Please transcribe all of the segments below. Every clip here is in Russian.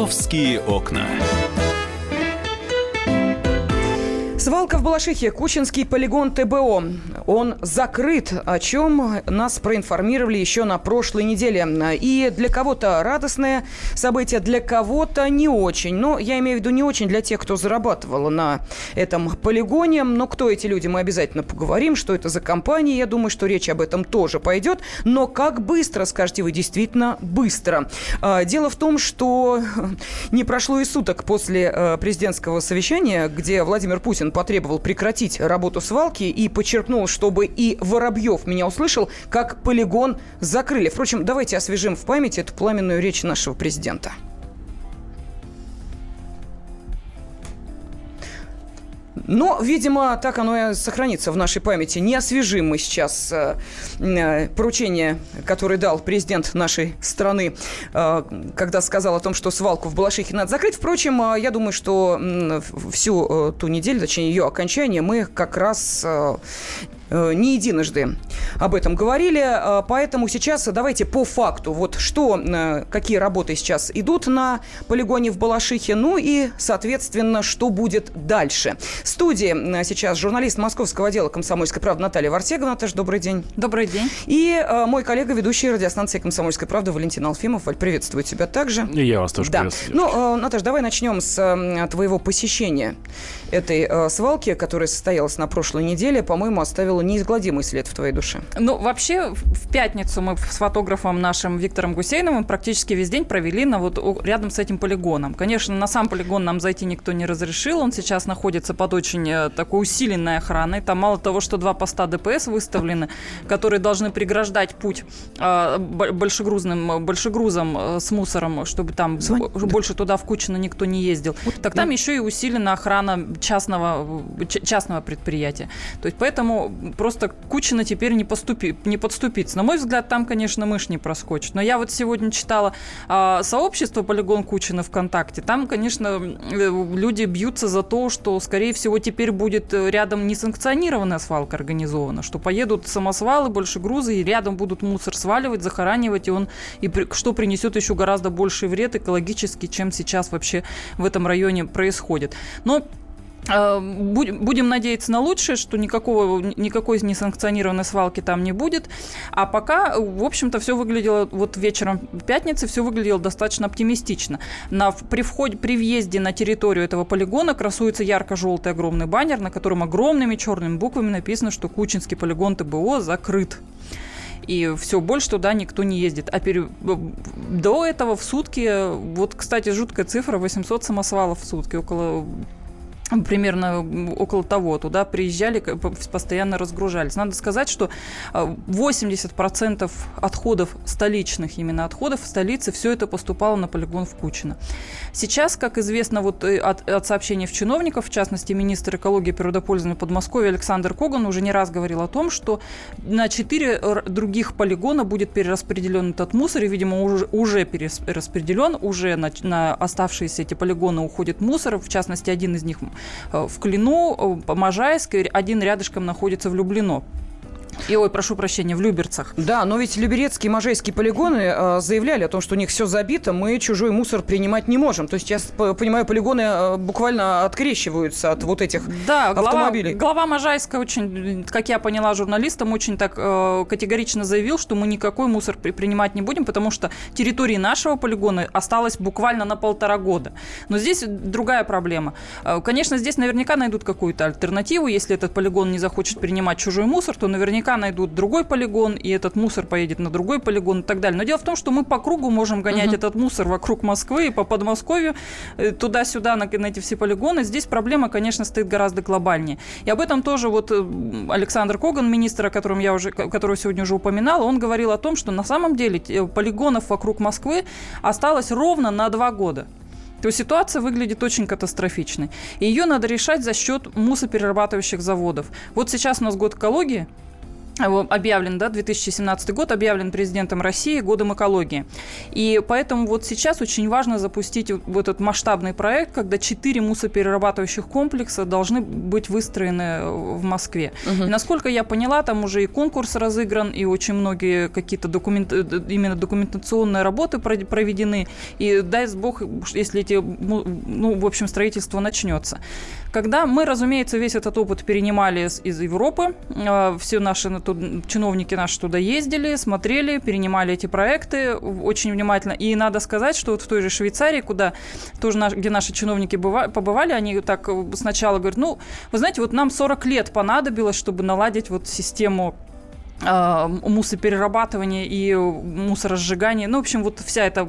«Московские окна». Свалка в Балашихе, Кучинский полигон ТБО. Он закрыт, о чем нас проинформировали еще на прошлой неделе. И для кого-то радостное событие, для кого-то не очень. Но я имею в виду не очень для тех, кто зарабатывал на этом полигоне. Но кто эти люди, мы обязательно поговорим, что это за компания. Я думаю, что речь об этом тоже пойдет. Но как быстро, скажете вы, действительно быстро. А, дело в том, что не прошло и суток после э, президентского совещания, где Владимир Путин потребовал прекратить работу свалки и подчеркнул, чтобы и Воробьев меня услышал, как полигон закрыли. Впрочем, давайте освежим в памяти эту пламенную речь нашего президента. Но, видимо, так оно и сохранится в нашей памяти. Не освежим мы сейчас э, э, поручение, которое дал президент нашей страны, э, когда сказал о том, что свалку в Балашихе надо закрыть. Впрочем, э, я думаю, что э, всю э, ту неделю, точнее ее окончание, мы как раз э, не единожды об этом говорили. Э, поэтому сейчас давайте по факту. Вот что, э, какие работы сейчас идут на полигоне в Балашихе, ну и, соответственно, что будет дальше. В студии сейчас журналист московского отдела «Комсомольской правды» Наталья Варсегова. Наташа, добрый день. Добрый день. И мой коллега, ведущий радиостанции «Комсомольская правда» Валентин Алфимов. Валь, приветствую тебя также. И я вас тоже да. приветствую. Ну, Наташа, давай начнем с твоего посещения этой свалки, которая состоялась на прошлой неделе. По-моему, оставила неизгладимый след в твоей душе? Ну, вообще, в пятницу мы с фотографом нашим Виктором Гусейновым практически весь день провели на вот рядом с этим полигоном. Конечно, на сам полигон нам зайти никто не разрешил. Он сейчас находится под очень э, такой усиленной охраной. Там мало того, что два поста ДПС выставлены, которые должны преграждать путь э, большегрузным, большегрузом э, с мусором, чтобы там Звонь. больше туда в Кучино никто не ездил. Вот, так да. там еще и усилена охрана частного, частного предприятия. То есть поэтому просто Кучина теперь не, поступи, не подступиться. На мой взгляд, там, конечно, мышь не проскочит. Но я вот сегодня читала э, сообщество «Полигон Кучина» ВКонтакте. Там, конечно, э, люди бьются за то, что, скорее всего, теперь будет рядом несанкционированная свалка организована, что поедут самосвалы, больше грузы, и рядом будут мусор сваливать, захоранивать, и он, и при, что принесет еще гораздо больший вред экологический, чем сейчас вообще в этом районе происходит. Но Э, будем надеяться на лучшее, что никакого, никакой несанкционированной свалки там не будет. А пока, в общем-то, все выглядело, вот вечером пятницы все выглядело достаточно оптимистично. На, при, входе, при въезде на территорию этого полигона красуется ярко-желтый огромный баннер, на котором огромными черными буквами написано, что Кучинский полигон ТБО закрыт и все, больше туда никто не ездит. А пере... до этого в сутки, вот, кстати, жуткая цифра, 800 самосвалов в сутки, около примерно около того, туда приезжали, постоянно разгружались. Надо сказать, что 80% а, отходов столичных, именно отходов в столице, все это поступало на полигон в Кучино. Сейчас, как известно вот э, от, от сообщений в чиновников, в частности, министр экологии и природопользования Подмосковья Александр Коган уже не раз говорил о том, что на 4 других полигона будет перераспределен этот мусор, и, видимо, уже, уже перераспределен, уже на, на оставшиеся эти полигоны уходит мусор, в частности, один из них в Клину, э, Можайск, один рядышком находится в Люблино. И, ой, прошу прощения, в Люберцах. Да, но ведь Люберецкие и Можайские полигоны э, заявляли о том, что у них все забито, мы чужой мусор принимать не можем. То есть, я понимаю, полигоны э, буквально открещиваются от вот этих да, автомобилей. Глава, глава Можайска очень, как я поняла журналистам, очень так э, категорично заявил, что мы никакой мусор при, принимать не будем, потому что территории нашего полигона осталось буквально на полтора года. Но здесь другая проблема. Э, конечно, здесь наверняка найдут какую-то альтернативу. Если этот полигон не захочет принимать чужой мусор, то наверняка наверняка найдут другой полигон, и этот мусор поедет на другой полигон и так далее. Но дело в том, что мы по кругу можем гонять угу. этот мусор вокруг Москвы и по Подмосковью, э, туда-сюда на, на эти все полигоны. Здесь проблема, конечно, стоит гораздо глобальнее. И об этом тоже вот э, Александр Коган, министр, о котором я уже, которого сегодня уже упоминала, он говорил о том, что на самом деле полигонов вокруг Москвы осталось ровно на два года то ситуация выглядит очень катастрофичной. И ее надо решать за счет мусоперерабатывающих заводов. Вот сейчас у нас год экологии, объявлен, да, 2017 год объявлен президентом России годом экологии. И поэтому вот сейчас очень важно запустить вот этот масштабный проект, когда четыре мусоперерабатывающих комплекса должны быть выстроены в Москве. Угу. И насколько я поняла, там уже и конкурс разыгран, и очень многие какие-то документ, именно документационные работы проведены. И дай бог, если эти, ну, в общем, строительство начнется. Когда мы, разумеется, весь этот опыт перенимали из, из Европы, э, все наши тут, чиновники наши туда ездили, смотрели, перенимали эти проекты очень внимательно. И надо сказать, что вот в той же Швейцарии, куда тоже наш, где наши чиновники быва, побывали, они так сначала говорят, ну, вы знаете, вот нам 40 лет понадобилось, чтобы наладить вот систему мусоперерабатывание и мусоросжигание. Ну, в общем, вот вся эта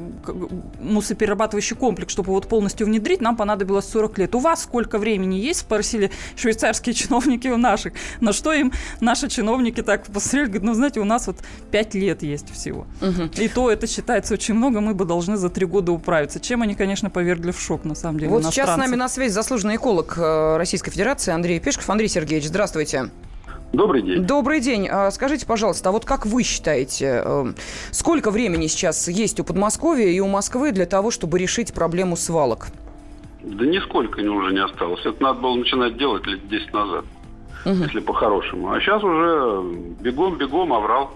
мусоперерабатывающий комплекс, чтобы вот полностью внедрить, нам понадобилось 40 лет. У вас сколько времени есть? Спросили швейцарские чиновники у наших. На что им наши чиновники так посмотрели, говорят, ну, знаете, у нас вот 5 лет есть всего. Угу. И то это считается очень много, мы бы должны за 3 года управиться. Чем они, конечно, повергли в шок, на самом деле, Вот сейчас с нами на связи заслуженный эколог э, Российской Федерации Андрей Пешков. Андрей Сергеевич, здравствуйте. Добрый день. Добрый день. А, скажите, пожалуйста, а вот как вы считаете, эм, сколько времени сейчас есть у Подмосковья и у Москвы для того, чтобы решить проблему свалок? Да нисколько уже не осталось. Это надо было начинать делать лет 10 назад, угу. если по-хорошему. А сейчас уже бегом-бегом оврал.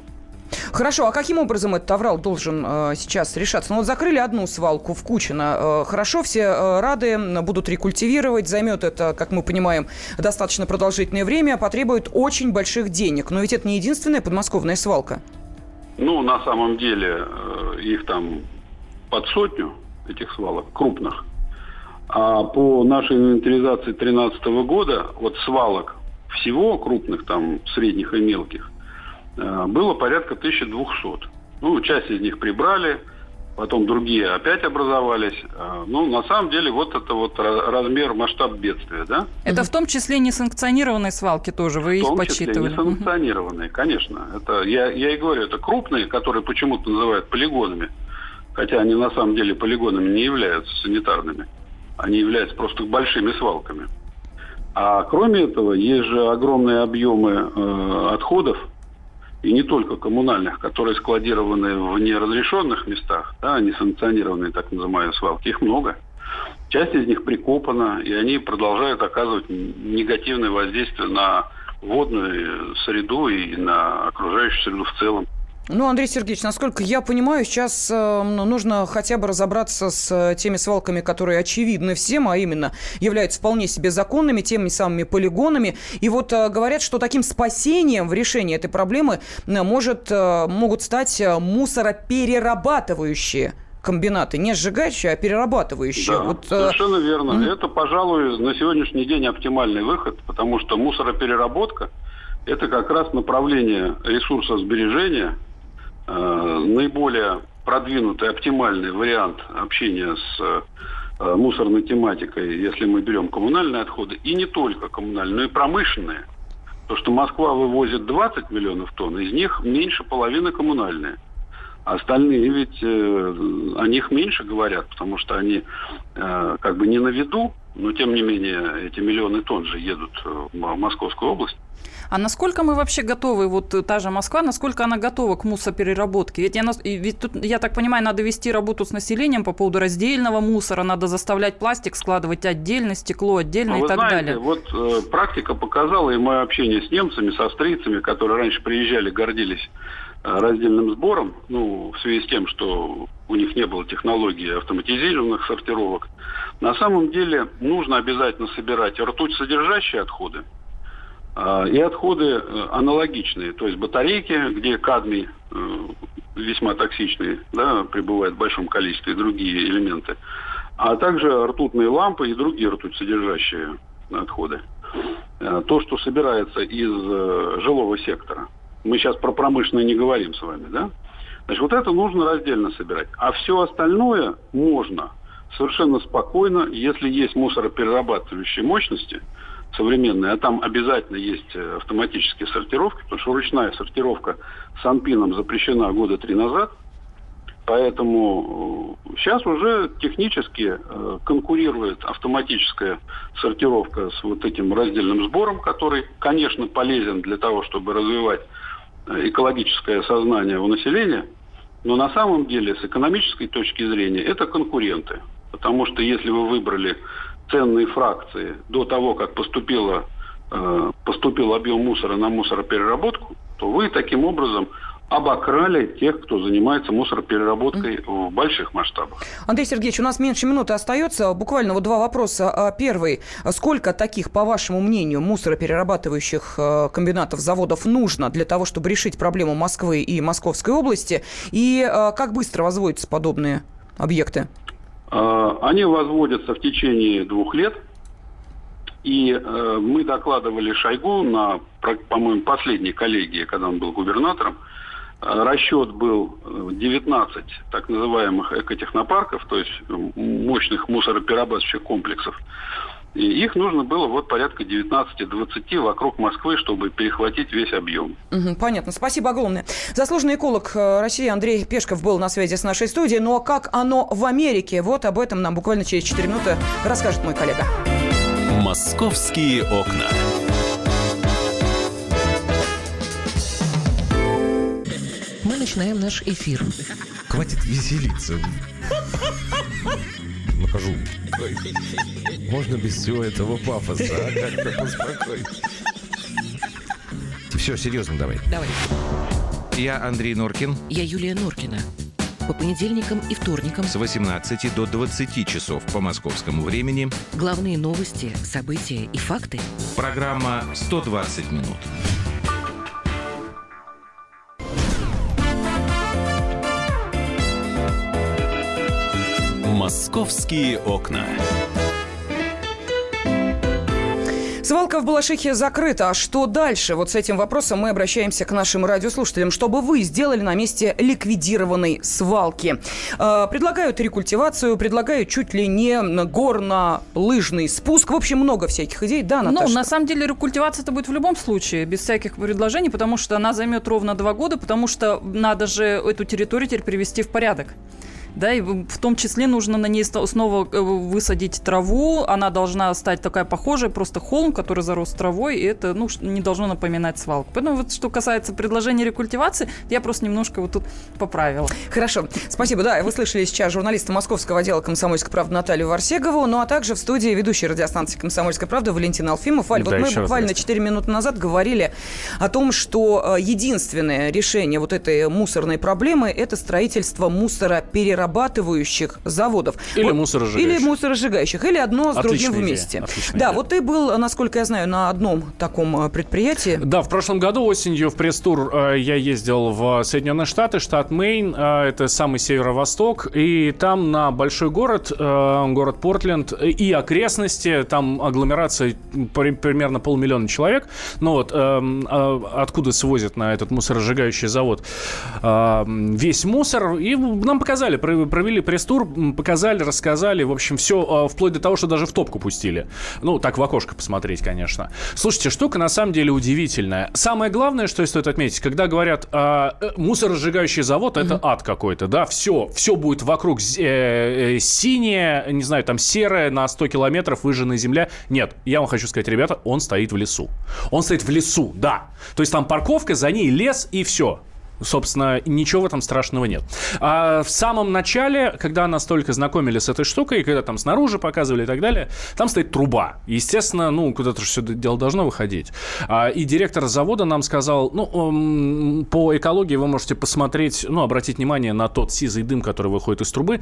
Хорошо, а каким образом этот аврал должен э, сейчас решаться? Ну вот закрыли одну свалку в Кучино. Э, хорошо, все э, рады, будут рекультивировать. Займет это, как мы понимаем, достаточно продолжительное время, потребует очень больших денег. Но ведь это не единственная подмосковная свалка. Ну, на самом деле, э, их там под сотню, этих свалок, крупных. А по нашей инвентаризации 2013 года, вот свалок всего крупных, там, средних и мелких, было порядка 1200. Ну, часть из них прибрали, потом другие опять образовались. Э, ну, на самом деле, вот это вот размер, масштаб бедствия, да? Это в том числе несанкционированные свалки тоже, вы их подсчитывали? В том числе несанкционированные, конечно. Это, я, я и говорю, это крупные, которые почему-то называют полигонами, хотя они на самом деле полигонами не являются санитарными. Они являются просто большими свалками. А кроме этого, есть же огромные объемы э, отходов, и не только коммунальных, которые складированы в неразрешенных местах, да, несанкционированные так называемые свалки, их много. Часть из них прикопана, и они продолжают оказывать негативное воздействие на водную среду и на окружающую среду в целом. Ну, Андрей Сергеевич, насколько я понимаю, сейчас э, нужно хотя бы разобраться с э, теми свалками, которые очевидны всем, а именно являются вполне себе законными, теми самыми полигонами. И вот э, говорят, что таким спасением в решении этой проблемы э, может, э, могут стать э, мусороперерабатывающие комбинаты, не сжигающие, а перерабатывающие. Да, вот, совершенно верно. Mm-hmm. Это, пожалуй, на сегодняшний день оптимальный выход, потому что мусоропереработка – это как раз направление ресурсосбережения, наиболее продвинутый, оптимальный вариант общения с э, мусорной тематикой, если мы берем коммунальные отходы, и не только коммунальные, но и промышленные. То, что Москва вывозит 20 миллионов тонн, из них меньше половины коммунальные. А остальные ведь э, о них меньше говорят, потому что они э, как бы не на виду, но тем не менее эти миллионы тонн же едут в Московскую область. А насколько мы вообще готовы, вот та же Москва, насколько она готова к мусопереработке? Ведь, я, ведь тут, я так понимаю, надо вести работу с населением по поводу раздельного мусора, надо заставлять пластик складывать отдельно, стекло отдельно ну, и так знаете, далее. Вот э, практика показала, и мое общение с немцами, с австрийцами, которые раньше приезжали, гордились э, раздельным сбором, ну, в связи с тем, что у них не было технологии автоматизированных сортировок. На самом деле нужно обязательно собирать ртуть содержащие отходы, а, и отходы э, аналогичные, то есть батарейки, где кадмий э, весьма токсичный, да, пребывает в большом количестве, и другие элементы, а также ртутные лампы и другие ртуть содержащие отходы. Э, то, что собирается из жилого сектора. Мы сейчас про промышленное не говорим с вами, да? Значит, вот это нужно раздельно собирать. А все остальное можно совершенно спокойно, если есть мусороперерабатывающие мощности – современные, а там обязательно есть э, автоматические сортировки, потому что ручная сортировка с анпином запрещена года три назад. Поэтому сейчас э, уже технически э, конкурирует автоматическая сортировка с вот этим раздельным сбором, который, конечно, полезен для того, чтобы развивать экологическое сознание у населения, но на самом деле с экономической точки зрения это конкуренты. Потому что если вы выбрали ценные фракции до того, как поступило, э, поступил объем мусора на мусоропереработку, то вы таким образом обокрали тех, кто занимается мусоропереработкой в больших масштабах. Андрей Сергеевич, у нас меньше минуты остается. Буквально вот два вопроса. А, первый. Сколько таких, по вашему мнению, мусороперерабатывающих э, комбинатов, заводов нужно для того, чтобы решить проблему Москвы и Московской области? И э, как быстро возводятся подобные объекты? А, они возводятся в течение двух лет. И э, мы докладывали Шойгу на, по-моему, последней коллегии, когда он был губернатором, расчет был 19 так называемых экотехнопарков, то есть мощных мусороперерабатывающих комплексов. И их нужно было вот порядка 19-20 вокруг Москвы, чтобы перехватить весь объем. Угу, понятно. Спасибо огромное. Заслуженный эколог э, России Андрей Пешков был на связи с нашей студией. Ну а как оно в Америке? Вот об этом нам буквально через 4 минуты расскажет мой коллега. «Московские окна». Мы начинаем наш эфир. Хватит веселиться. Нахожу. Можно без всего этого пафоса, а как-то поспокойнее. Все, серьезно давай. Давай. Я Андрей Норкин. Я Юлия Норкина. По понедельникам и вторникам С 18 до 20 часов по московскому времени. главные новости, события и факты. Программа «120 минут». «Московские окна». Свалка в Балашихе закрыта. А что дальше? Вот с этим вопросом мы обращаемся к нашим радиослушателям. Чтобы вы сделали на месте ликвидированной свалки? Э, предлагают рекультивацию, предлагают чуть ли не горно-лыжный спуск. В общем, много всяких идей. Да, Наташа? Ну, на самом деле, рекультивация это будет в любом случае, без всяких предложений, потому что она займет ровно два года, потому что надо же эту территорию теперь привести в порядок да, и в том числе нужно на ней снова э, высадить траву, она должна стать такая похожая, просто холм, который зарос травой, и это, ну, не должно напоминать свалку. Поэтому вот что касается предложения рекультивации, я просто немножко вот тут поправила. Хорошо, спасибо. Да, вы слышали сейчас журналиста московского отдела «Комсомольской правды» Наталью Варсегову, ну а также в студии ведущей радиостанции «Комсомольская правда» Валентина Алфимов. Аль, Да, вот мы раз буквально здрасте. 4 минуты назад говорили о том, что э, единственное решение вот этой мусорной проблемы – это строительство мусороперерабатывающих заводов. Или Вот- мусоросжигающих. Или мусоросжигающих, или одно с Отличная другим идея, вместе. отличная Да, идея. вот ты был, насколько я знаю, на одном таком э, предприятии. Да, в прошлом году осенью в пресс-тур э, я ездил в Соединенные Штаты, штат Мэйн, э, это самый северо-восток, и там на большой город, город Портленд и окрестности, там агломерация при- примерно полмиллиона человек, ну вот, э, откуда свозят на этот мусоросжигающий завод весь мусор, и нам показали, провели пресс-тур, показали, рассказали, в общем, все, вплоть до того, что даже в топку пустили. Ну, так в окошко посмотреть, конечно. Слушайте, штука на самом деле удивительная. Самое главное, что стоит отметить, когда говорят, а, э, мусоросжигающий завод, это ад какой-то, да, все, все будет вокруг э, э, синее, не знаю, там серое, на 100 километров выжженная земля. Нет, я вам хочу сказать, ребята, он стоит в лесу. Он стоит в лесу, да. То есть там парковка, за ней лес и все. Собственно, ничего в этом страшного нет. А в самом начале, когда нас только знакомили с этой штукой, когда там снаружи показывали и так далее, там стоит труба. Естественно, ну, куда-то же все дело должно выходить. А, и директор завода нам сказал, ну, по экологии вы можете посмотреть, ну, обратить внимание на тот сизый дым, который выходит из трубы.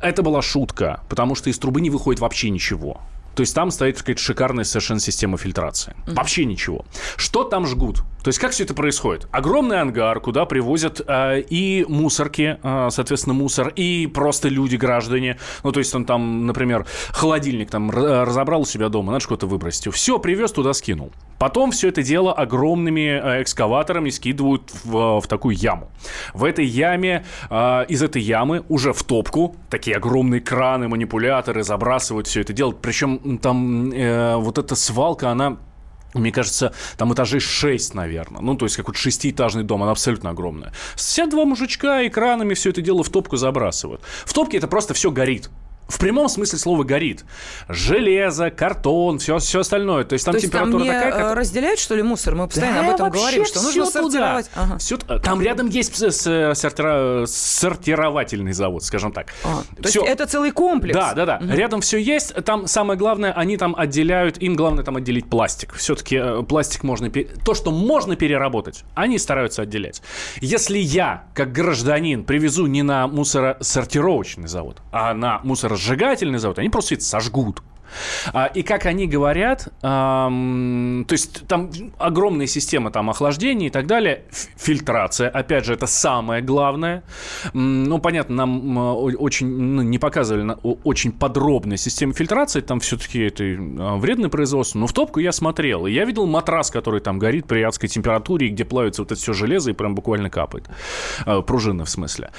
Это была шутка, потому что из трубы не выходит вообще ничего. То есть там стоит какая-то шикарная совершенно система фильтрации. Вообще ничего. Что там жгут? То есть как все это происходит? Огромный ангар, куда привозят э, и мусорки, э, соответственно, мусор, и просто люди, граждане. Ну, то есть он там, например, холодильник там р- разобрал у себя дома, надо что-то выбросить. Все, привез туда, скинул. Потом все это дело огромными э, экскаваторами скидывают в, в такую яму. В этой яме, э, из этой ямы уже в топку такие огромные краны, манипуляторы забрасывают все это дело. Причем там э, вот эта свалка, она мне кажется, там этажей 6, наверное. Ну, то есть, как вот шестиэтажный дом, она абсолютно огромная. Все два мужичка экранами все это дело в топку забрасывают. В топке это просто все горит. В прямом смысле слова горит. Железо, картон, все, все остальное. То есть там То есть температура там не такая, э, как... разделяют, что ли, мусор? Мы постоянно Да, об этом говорим, что нужно всё туда. сортировать. Ага. Всё т- там рядом есть с- сортира- сортировательный завод, скажем так. А, то Всё. есть это целый комплекс? Да, да, да. Рядом все есть. Там самое главное, они там отделяют, им главное там отделить пластик. Все-таки пластик можно... То, что можно переработать, они стараются отделять. Если я, как гражданин, привезу не на мусоросортировочный завод, а на мусоросжигательный завод, они просто это сожгут. А, И как они говорят, то есть там огромная система там охлаждения и так далее, фильтрация, опять же, это самое главное. Ну, понятно, нам очень ну, не показывали очень подробная система фильтрации, там все-таки это а, вредное производство, но в топку я смотрел, и я видел матрас, который там горит при адской температуре, и где плавится вот это все железо и прям буквально капает. А, Пружина, в смысле.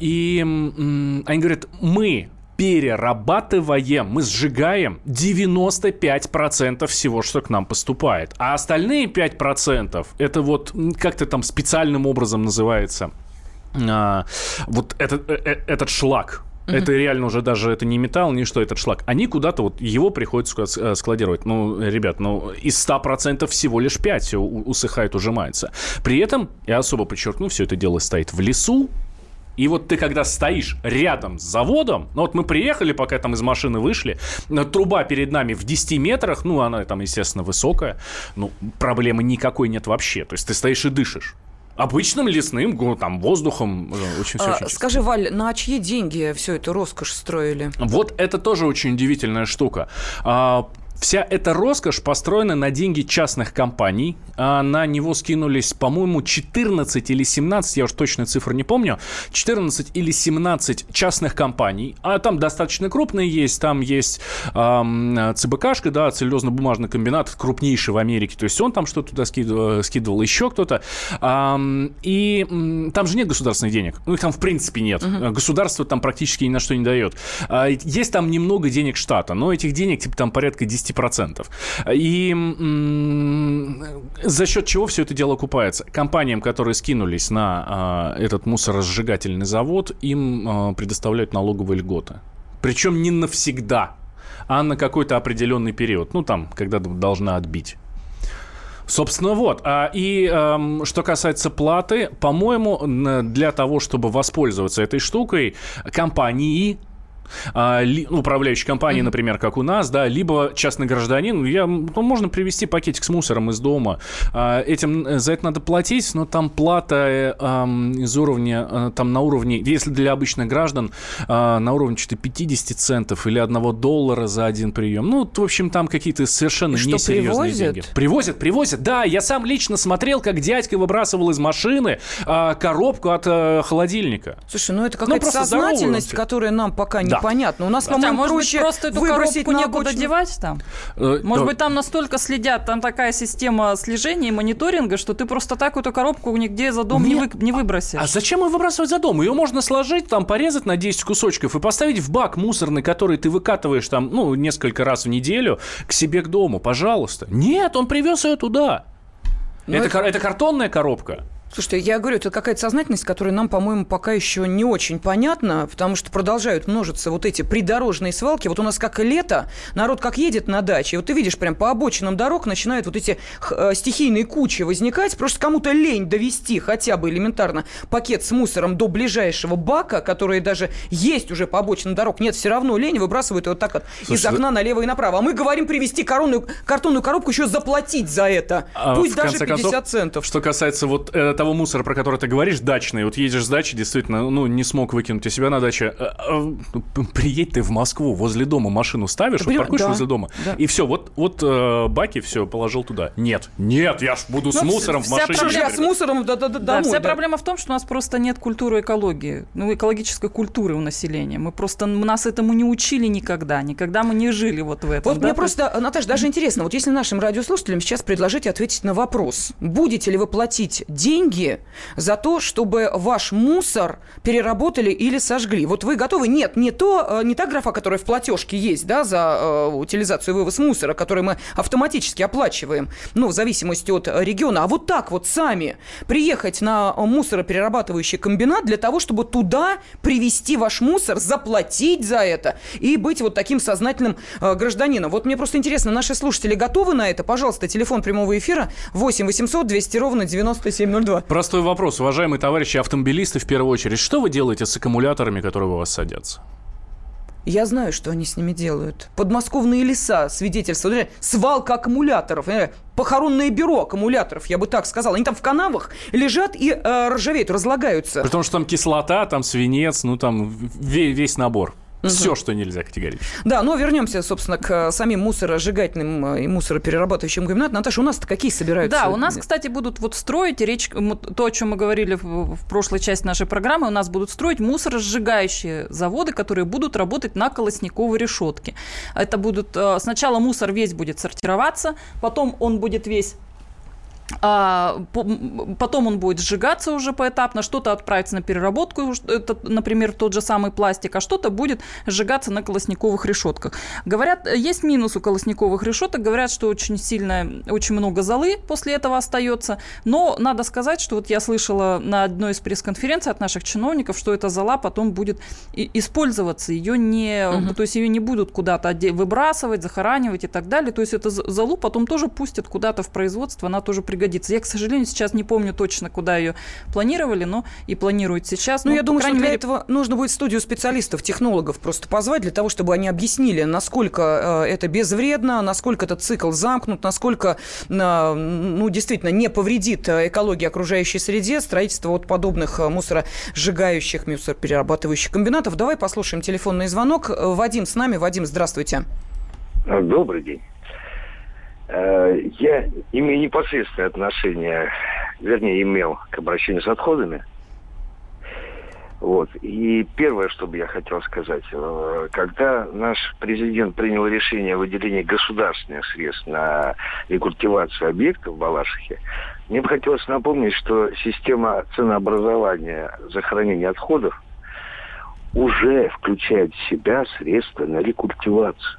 И они говорят, мы перерабатываем, мы сжигаем 95% всего, что к нам поступает. А остальные 5% это вот как-то там специальным образом называется а, вот этот, э, э, этот шлак. Это реально уже даже это не металл, ни что, этот шлак. Они куда-то вот его приходится э, складировать. Ну, ребят, ну из 100% всего лишь 5 все усыхает, ужимается. При этом, я особо подчеркну, все это дело стоит в лесу, и вот ты когда стоишь рядом с заводом, ну вот мы приехали, пока там из машины вышли, э, труба перед нами в 10 метрах, ну она там, естественно, высокая, ну проблемы никакой нет вообще. То есть ты стоишь и дышишь. Обычным лесным, там, воздухом, э, очень все А, очень скажи, Валь, на чьи деньги всю эту роскошь строили? Вот это тоже очень удивительная штука. Вся эта роскошь построена на деньги частных компаний. А на него скинулись, по-моему, 14 или 17, я уж точно цифру не помню, 14 или 17 частных компаний. А там достаточно крупные есть. Там есть ам, ЦБКшка, да, целлюлозно-бумажный комбинат, крупнейший в Америке. То есть он там что-то туда скидывал, скидывал еще кто-то. Ам, и м, там же нет государственных денег. Ну, их там в принципе нет. Государство там практически ни на что не дает. А, Есть там немного денег штата, но этих денег типа там порядка 10%. И м, за счет чего все это дело окупается? Компаниям, которые скинулись на а, этот мусоросжигательный завод, им а, предоставляют налоговые льготы. Причем не навсегда, а на какой-то определенный период. Ну, там, когда должна отбить. Собственно, вот. А, И что касается платы, по-моему, для того, чтобы воспользоваться этой штукой, компании а, ли- ну, управляющие компании, например, как у нас, да, либо частный гражданин, я, ну, можно привезти пакетик с мусором из дома. А, этим э, за это надо платить, но там плата ам, из уровня, э, там на уровне, если для обычных граждан, а, на уровне что-то 50 центов или 1 доллара за один прием. Ну, в общем, там какие-то совершенно что, несерьезные привозят? деньги. Привозят, привозят. Да, я сам лично смотрел, как дядька выбрасывал из машины а, коробку от э, холодильника. Слушай, ну это какая-то просто здоровую сознательность, которая нам пока Да. Непонятна. У нас, по-моему, может быть, проще просто эту коробку на некуда обочину. девать там? Э, Может да. быть, там настолько следят, там такая система слежения и мониторинга, что ты просто так эту коробку нигде за дом не, вы- не выбросишь. А зачем ее выбрасывать за дом? Ее можно сложить, там, порезать на 10 кусочков и поставить в бак мусорный, который ты выкатываешь там, ну, несколько раз в неделю к себе к дому, пожалуйста. Нет, он привез ее туда. Ну, это, это- это картонная коробка. Слушайте, я говорю, это какая-то сознательность, которая нам, по-моему, пока еще не очень понятна, потому что продолжают множиться вот эти придорожные свалки. Вот у нас как лето, народ как едет на даче, вот ты видишь, прям по обочинам дорог начинают вот эти э, стихийные кучи возникать, просто кому-то лень довести хотя бы элементарно пакет с мусором до ближайшего бака, который даже есть уже по обочинам дорог. Нет, все равно лень, выбрасывают его так вот из Слушай, окна налево и направо. А мы говорим привезти коронную, картонную коробку, еще заплатить за это. А, Пусть даже конце 50 концов, центов. Что касается вот э, того мусора, про который ты говоришь, дачный, вот едешь с дачи, действительно, ну, не смог выкинуть у себя на даче, э, э, приедь ты в Москву, возле дома машину ставишь, вот паркуешь да, возле дома, да. и все, вот, вот э, баки все положил туда. Нет, нет, я ж буду с Ну, мусором в машине. Проблема- с мусором да, да, да, Да, домой? вся да. проблема в том, что у нас просто нет культуры экологии, ну, экологической культуры у населения. Мы просто, нас этому не учили никогда, никогда мы не жили вот в этом. Вот да, мне просто, Наташа, даже интересно, вот если нашим радиослушателям сейчас предложить ответить на вопрос, будете ли вы платить деньги деньги за то, чтобы ваш мусор переработали или сожгли. Вот вы готовы? Нет, не то, э, не та графа, которая в платежке есть, да, за э, утилизацию и вывоз мусора, который мы автоматически оплачиваем, ну, в зависимости от региона, а вот так вот сами приехать на мусороперерабатывающий комбинат для того, чтобы туда привезти ваш мусор, заплатить за это и быть вот таким сознательным э, гражданином. Вот мне просто интересно, наши слушатели готовы на это? Пожалуйста, телефон прямого эфира 8 800 200 ровно 9702. Простой вопрос, уважаемые товарищи автомобилисты, в первую очередь. Что вы делаете с аккумуляторами, которые у вас садятся? Я знаю, что они с ними делают. Подмосковные леса свидетельствуют. Свалка аккумуляторов. э, Похоронное бюро аккумуляторов, я бы так сказал. Они там в канавах лежат и э, ржавеют, разлагаются. Потому что там кислота, там свинец, ну там ве- весь набор. Все, что нельзя категорически. Да, но вернемся, собственно, к э, самим мусоросжигательным э, и мусороперерабатывающим комбинатам. Наташа, у нас-то какие собираются? Да, у нас, кстати, будут вот строить, речь, то, о чем мы говорили в, в прошлой части нашей программы, у нас будут строить мусоросжигающие заводы, которые будут работать на колосниковой решетке. Это будут, э, сначала мусор весь будет сортироваться, потом он будет весь а, потом он будет сжигаться уже поэтапно, что-то отправится на переработку, это, например, тот же самый пластик, а что-то будет сжигаться на колосниковых решетках. Говорят, есть минус у колосниковых решеток, говорят, что очень сильно, очень много золы после этого остается, но надо сказать, что вот я слышала на одной из пресс-конференций от наших чиновников, что эта зола потом будет использоваться, ее не, то есть ее не будут куда-то выбрасывать, захоранивать и так далее, то есть эту золу потом тоже пустят куда-то в производство, она тоже пригодится. Я, к сожалению, сейчас не помню точно, куда ее планировали, но и планируют сейчас. Ну, я думаю, что для мере, этого нужно будет студию специалистов, технологов просто позвать, для того, чтобы они объяснили, насколько э, это безвредно, насколько этот цикл замкнут, насколько, э, ну, действительно, не повредит э, экологии окружающей среде строительство вот подобных мусоросжигающих, мусороперерабатывающих комбинатов. Давай послушаем телефонный звонок. Вадим с нами. Вадим, здравствуйте. Добрый день. Э, Я имею непосредственное отношение, вернее, имел к обращению с отходами. Вот. И первое, что бы я хотел сказать, э, когда наш президент принял решение о выделении государственных средств на рекультивацию объектов в Балашихе, мне бы хотелось напомнить, что система ценообразования захоронения отходов уже включает в себя средства на рекультивацию.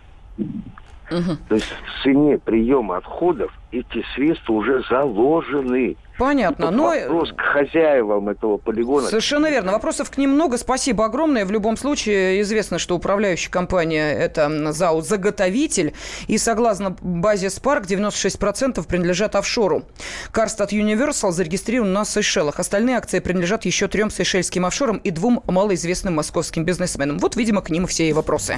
То есть в цене приема отходов эти средства уже заложены. Понятно. Но... вопрос к хозяевам этого полигона. Совершенно верно. Вопросов к ним много. Спасибо огромное. В любом случае, известно, что управляющая компания – это ЗАО «Заготовитель». И согласно базе Spark, 96% принадлежат офшору. Карстат Universal зарегистрирован на Сейшелах. Остальные акции принадлежат еще трем сейшельским офшорам и двум малоизвестным московским бизнесменам. Вот, видимо, к ним все и вопросы.